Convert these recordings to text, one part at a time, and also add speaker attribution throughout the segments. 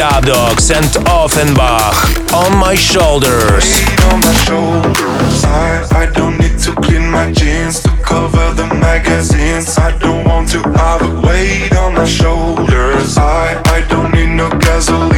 Speaker 1: Dubdog and Offenbach on my shoulders.
Speaker 2: On my shoulders. I, I, don't need to clean my jeans to cover the magazines. I don't want to have a weight on my shoulders. I, I don't need no gasoline.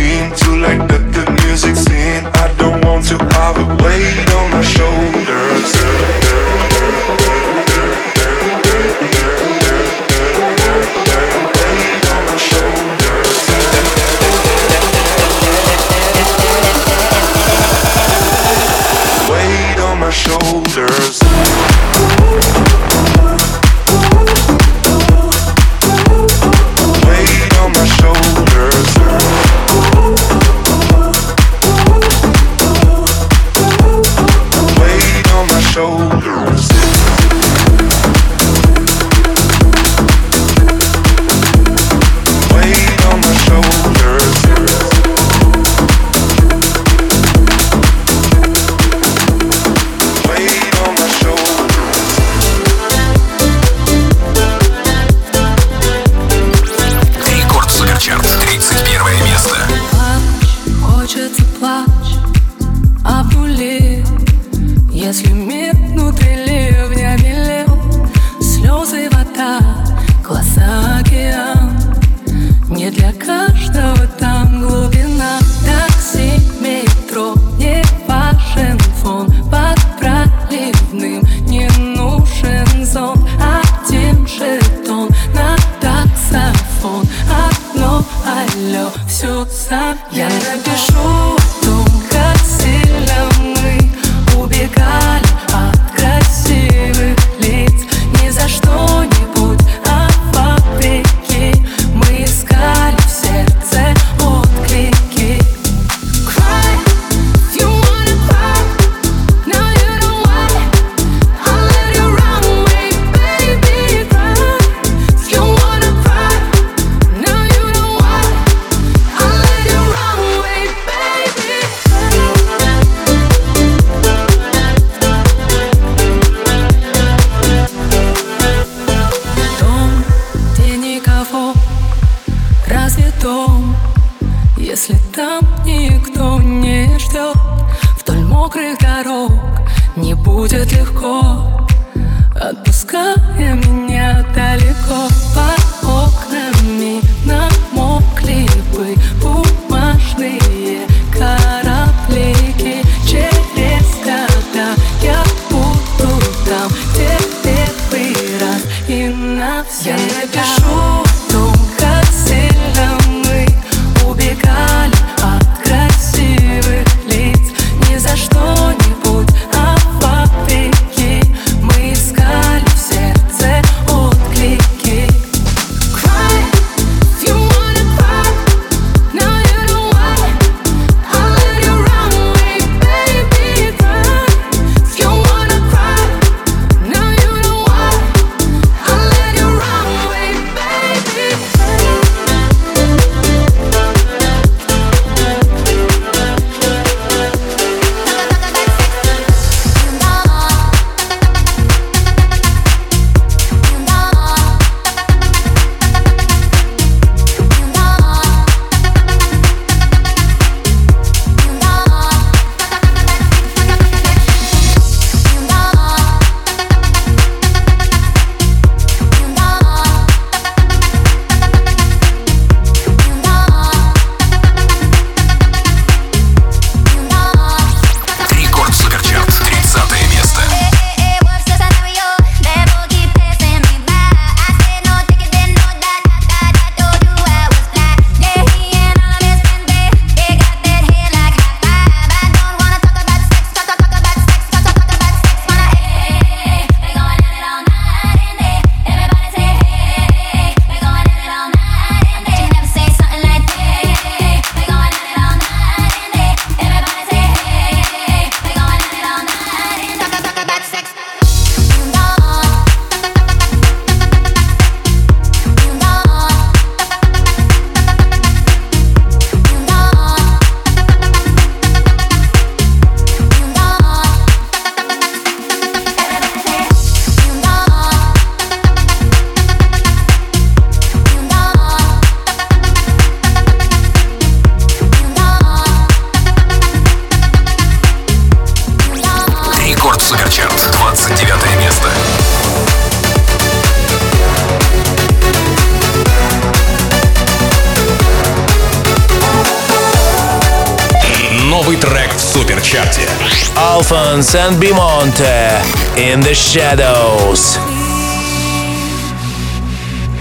Speaker 1: Alphonse and Bimonte in the shadows.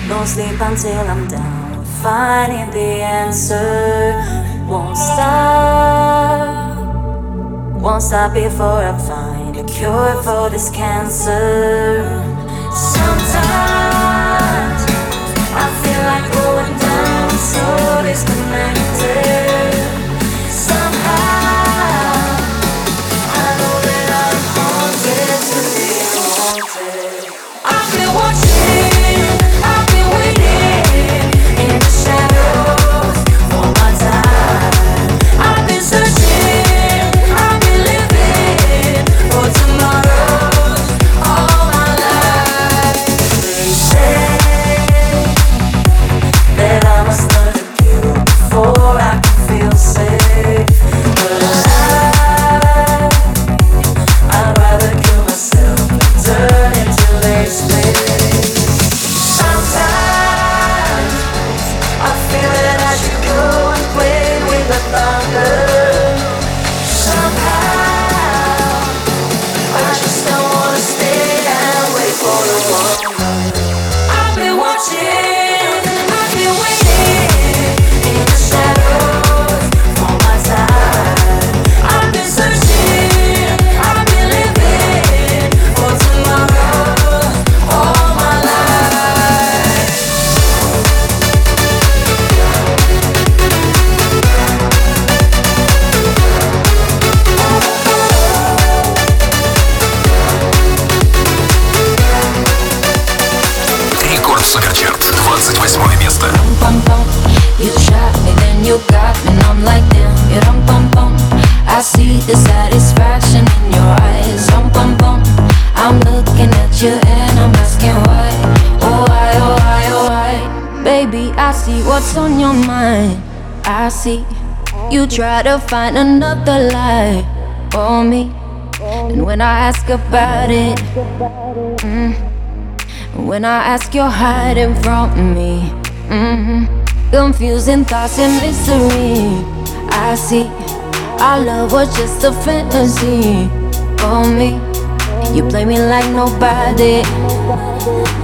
Speaker 3: Don't sleep until I'm down, finding the answer. Won't stop, won't stop before I find a cure for this cancer. Sometimes I feel like going down, so disconnected. what's on your mind. I see you try to find another lie for me. And when I ask about it, mm, when I ask, you're hiding from me. Mm, Confusing thoughts and mystery. I see our love was just a fantasy for me. You play me like nobody.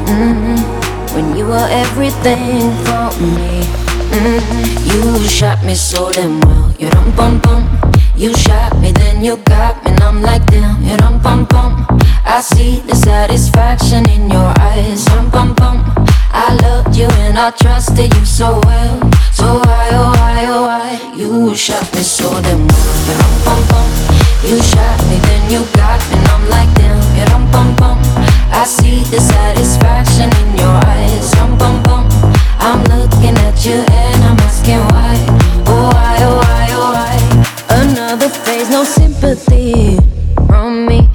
Speaker 4: Mm-hmm. When you were everything for me. Mm-hmm. You shot me so damn well. You dum bum bum. You shot me, then you got me, and I'm like damn. You dum bum bum. I see the satisfaction in your eyes. Dum bum bum. I loved you and I trusted you so well. So why, oh why, oh why? You shot me so damn well. You dum bum bum. You shot me, then you got me, and I'm like damn. You dum bum bum. I see the satisfaction in your eyes. I'm looking at you and I'm asking why. Oh why, oh why, oh why? Another phase, no sympathy from me.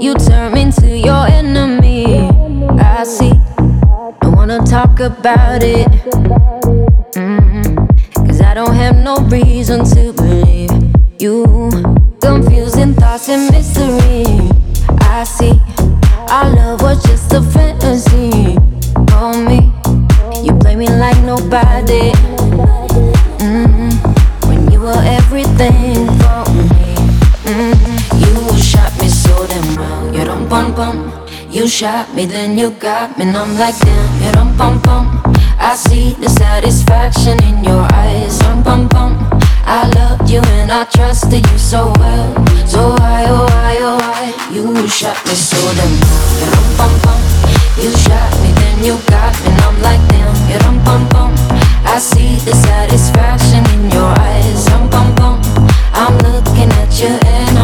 Speaker 4: You turn into your enemy. I see. I wanna talk about it. Mm-hmm. Cause I don't have no reason to believe you. Confusing thoughts and mystery. I see. Our love was just a fantasy. On me. You play me like nobody. Mm-hmm. When you were everything for me. Mm-hmm. You shot me so damn well. You don't bum bum. You shot me, then you got me, and I'm like damn. You don't bum bum. I see the satisfaction in your eyes. Bum bum bum. I loved you and I trusted you so well. So why, oh why, oh why? You shot me so damn. You don't bum bum. You shot me, then you got me, and I'm like damn. You don't bum bum. I see the satisfaction in your eyes. Bum bum bum. I'm looking at you and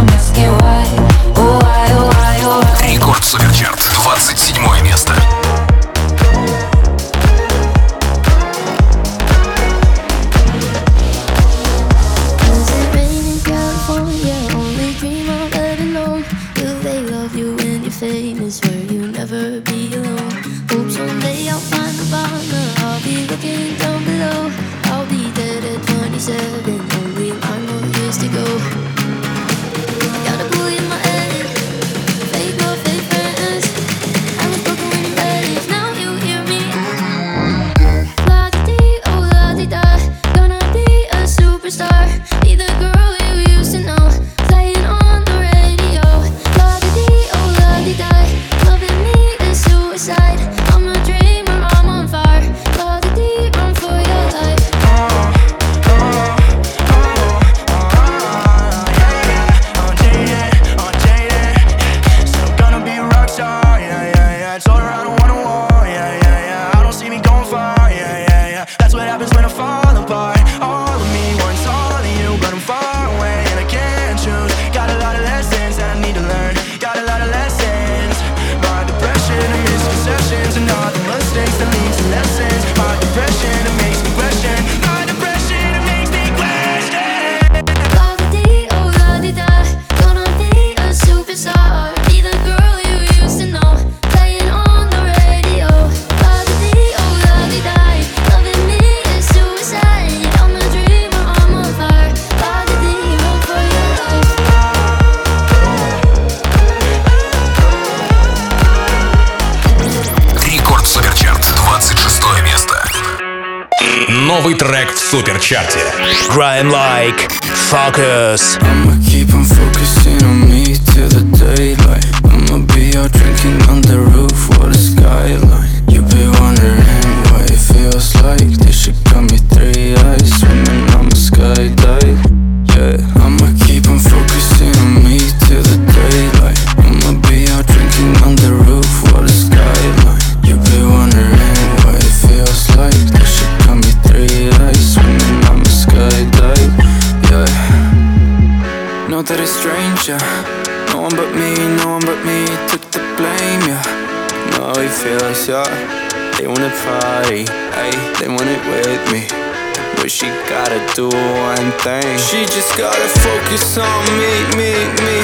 Speaker 5: Суперчарте.
Speaker 1: Grind like focus.
Speaker 6: I'ma keep on focusing on me till the daylight. I'ma be out drinking on the roof, what a skyline. You be wondering what it feels like. They should cut me three eyes, swimming on a skydive. Yeah. No one but me, no one but me took the blame, yeah. No, it feels, yeah. They wanna party, ay, they want it with me. But she gotta do one thing. She just gotta focus on me, me, me.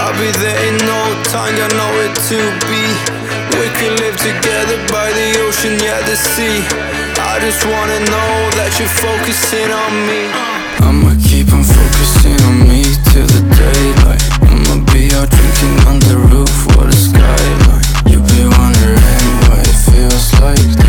Speaker 6: I'll be there in no time, got nowhere to be. We could live together by the ocean, yeah, the sea. I just wanna know that you're focusing on me. I'ma keep on focusing on me till the drinking on the roof, what a skyline. You be wondering what it feels like.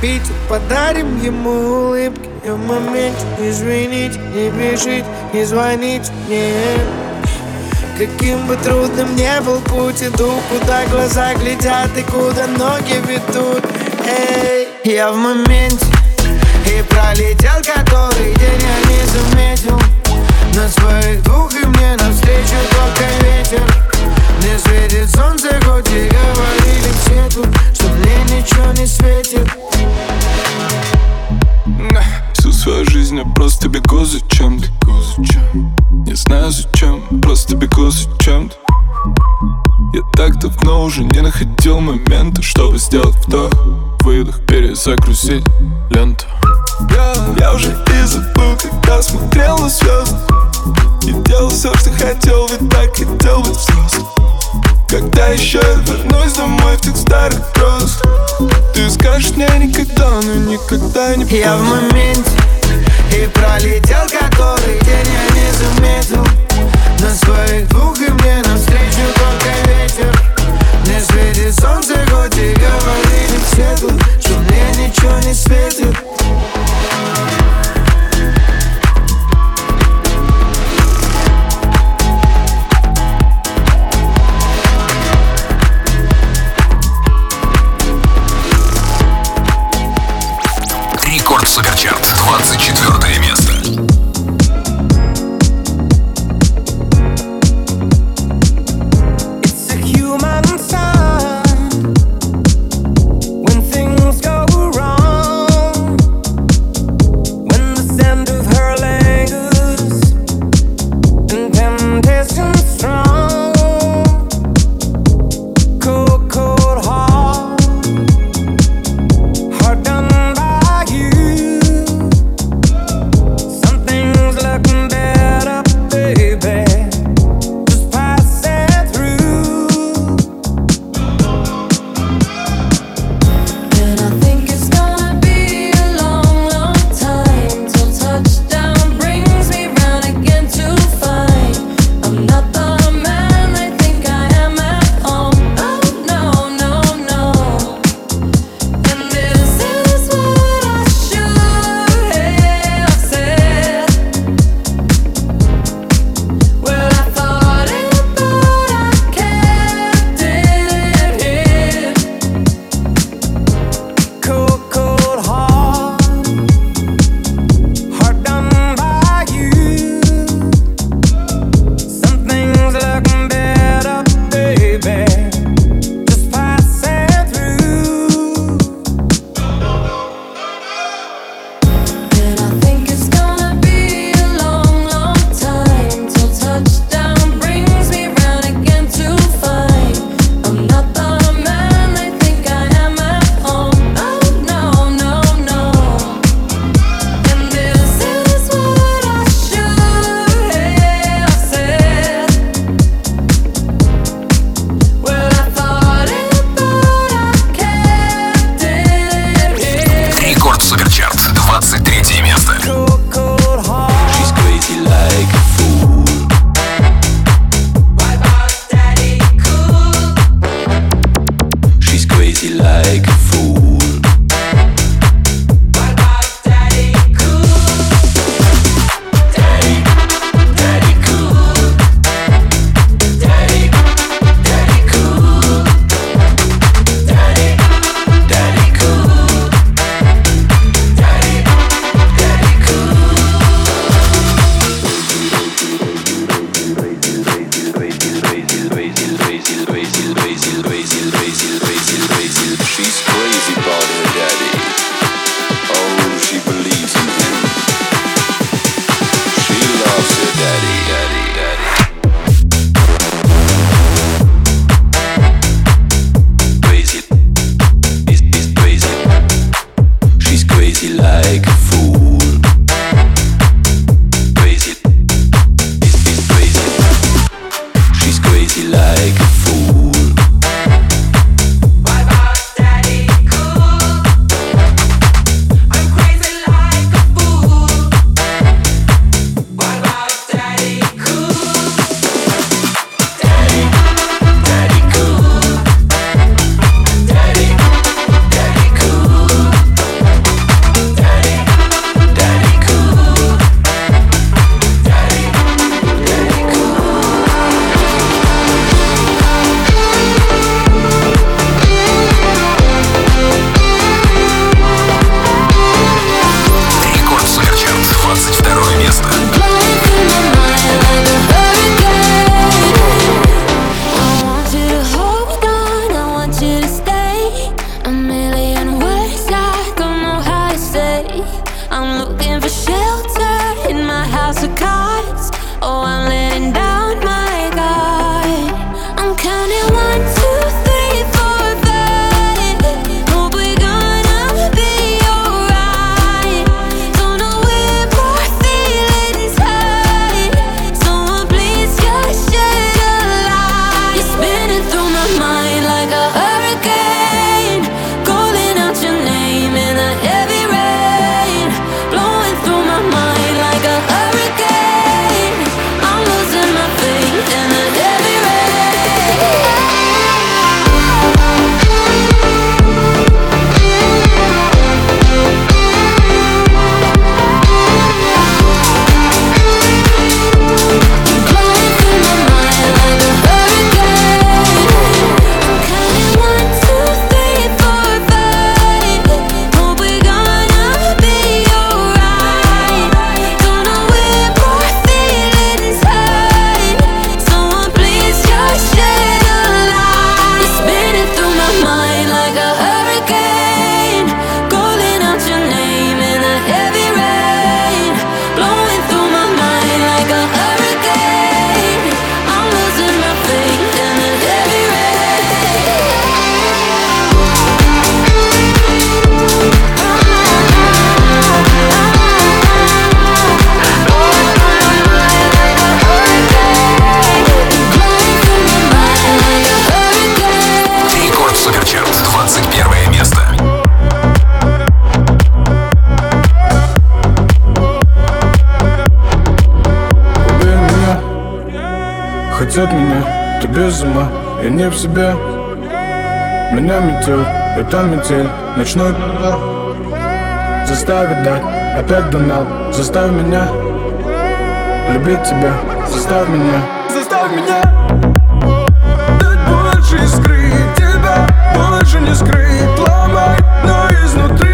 Speaker 7: Питер Подарим ему улыбки И в моменте извините, не бежите, не звоните мне. Каким бы трудным не был путь, иду, куда глаза глядят и куда ноги ведут. Эй, я в моменте, и пролетел который день я не заметил. На своих двух и мне навстречу только ветер. Мне светит солнце, хоть и говорили все тут Что мне ничего не светит
Speaker 8: свою жизнь я просто бегу за чем-то. Не знаю зачем, просто бегу за чем-то. Я так давно уже не находил момента Чтобы сделать вдох, выдох, перезагрузить ленту. Я, я уже и забыл, когда смотрел на звезды. И делал все, что хотел, ведь так хотел быть взрослым когда еще я вернусь домой в тех старых грозах Ты скажешь мне никогда, но никогда не
Speaker 7: Я в
Speaker 8: поздно.
Speaker 7: моменте И пролетел который день я не заметил
Speaker 9: Я не в себе. Меня метет, это метель Ночной удар Заставит дать, опять донал Заставь меня Любить тебя, заставь меня.
Speaker 10: Заставь меня. Дать больше искры Тебя больше не скрыть. Ломай, но изнутри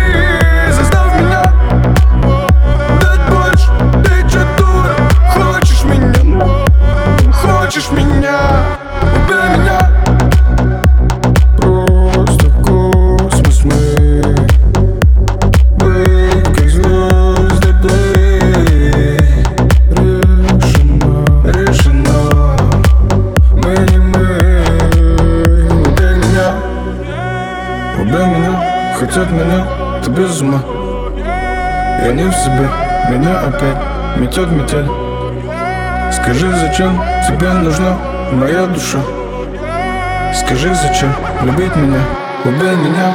Speaker 10: Меня
Speaker 9: опять метет метель. Скажи, зачем тебе нужна моя душа? Скажи, зачем любить меня, убей меня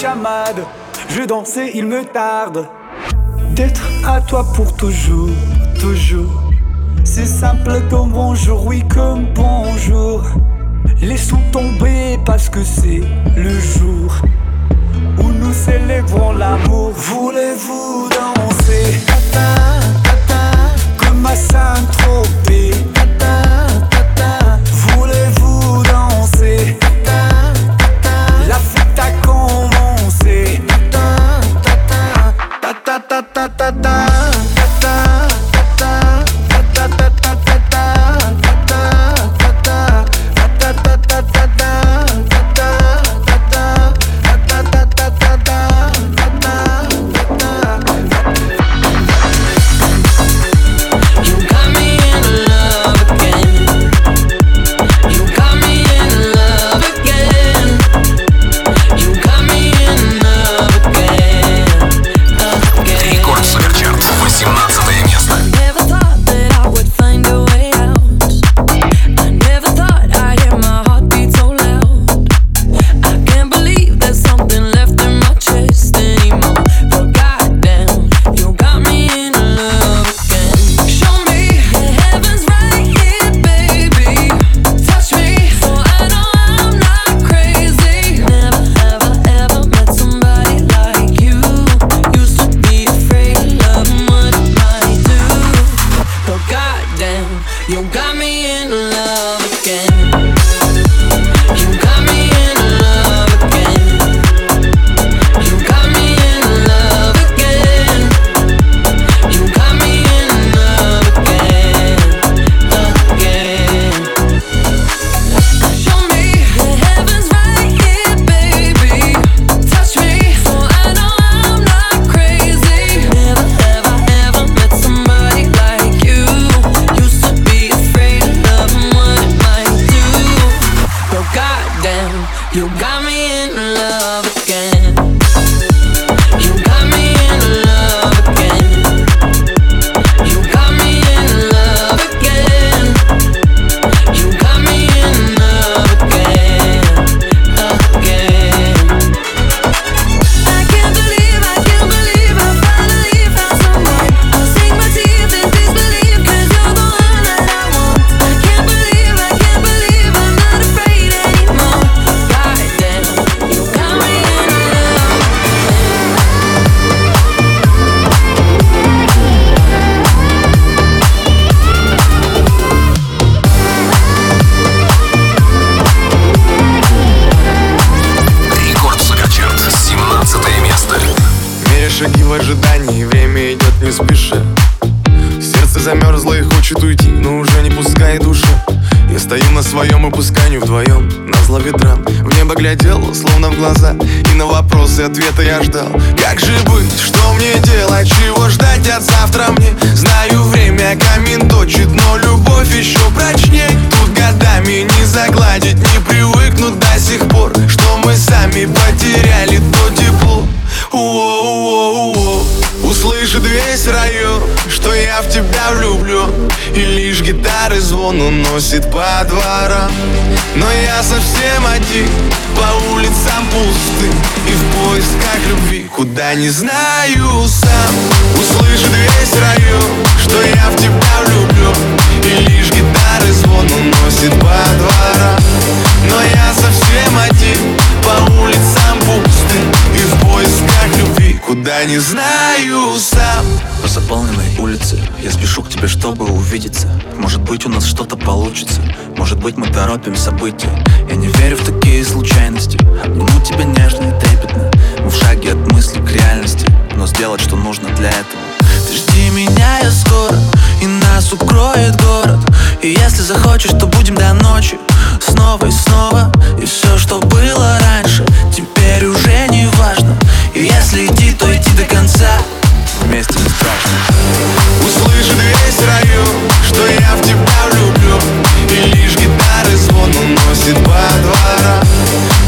Speaker 11: Chamade Je dansais, il me tarde. D'être à toi pour toujours, toujours. C'est simple comme bonjour, oui comme bonjour. Laissons tomber parce que c'est le jour où nous célébrons l'amour. Voulez-vous danser? Comme à Saint-Tropez tá замерзла и хочет уйти, но
Speaker 12: уже не пускает душу. Я
Speaker 9: стою на своем и пускай вдвоем. На зло ветрам в небо глядел, словно в глаза. И на вопросы ответа я ждал. Как же быть, что мне делать, чего ждать от завтра мне? Знаю, время камин точит, но любовь еще прочнее Тут годами не загладить, не привыкнут до сих пор. Что мы сами потеряли, то тепло. Услышит весь район я в тебя влюблен И лишь гитары звон уносит по дворам. Но я совсем один, по улицам пустым И в поисках любви, куда не знаю сам. Услышит весь район, что я в тебя влюблен И лишь гитары звон уносит по дворам. Но я совсем один, по улицам пустым И в поисках любви, куда не знаю сам.
Speaker 13: По заполненной улице я спешу к тебе, чтобы увидеться. Может быть у нас что-то получится. Может быть мы торопим события. Я не верю в такие случайности. Обниму тебя нежно и трепетно. Мы в шаге от мысли к реальности. Но сделать что нужно для этого. Ты жди меня, я скоро. И нас укроет город. И если захочешь, то будем до ночи. Снова и снова. И все, что было раньше Теперь уже не важно. Если
Speaker 9: Услышит весь район, что я в тебя влюблю. И лишь гитары звон уносит по дворам.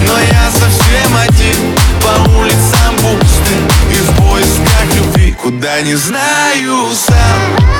Speaker 9: Но я совсем один, по улицам пустым И в поисках любви, куда не знаю сам